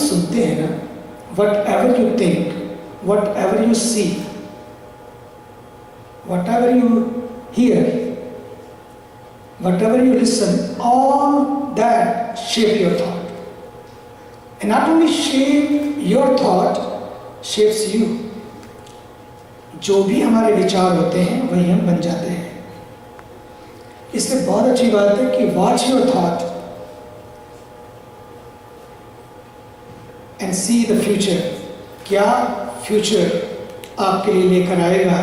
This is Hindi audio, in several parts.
सुनते हैं ना whatever you think whatever you see whatever you hear whatever you listen all that shape your thought and not only shape your thought shapes you जो भी हमारे विचार होते हैं, वही हम बन जाते हैं। इससे बहुत अच्छी बात है कि watch your thought and see the future क्या फ्यूचर आपके लिए लेकर आएगा?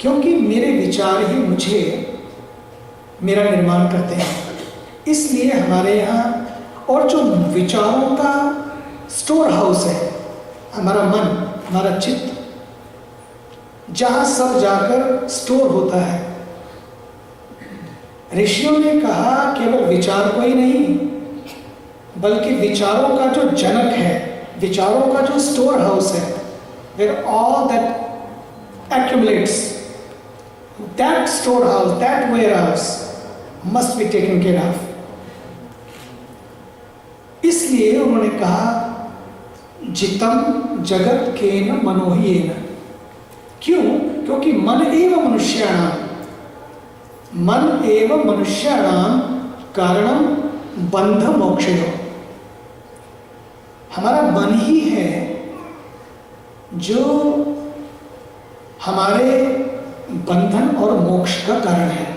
क्योंकि मेरे विचार ही मुझे मेरा निर्माण करते हैं। इसलिए हमारे यहाँ और जो विचारों का स्टोर हाउस है, हमारा मन, हमारा चित्त, जहाँ सब जाकर स्टोर होता है। ऋषियों ने कहा केवल विचार को ही नहीं बल्कि विचारों का जो जनक है, विचारों का जो स्टोर हाउस है where all that accumulates that storehouse that warehouse must be taken care of इसलिए उन्होंने कहा, जितम जगत के न मनोही न क्यों? क्योंकि मन एवं मनुष्याणाम मन एवं मनुष्याणाम कारणम बंध मोक्ष हमारा मन ही है जो हमारे बंधन और मोक्ष का कारण है।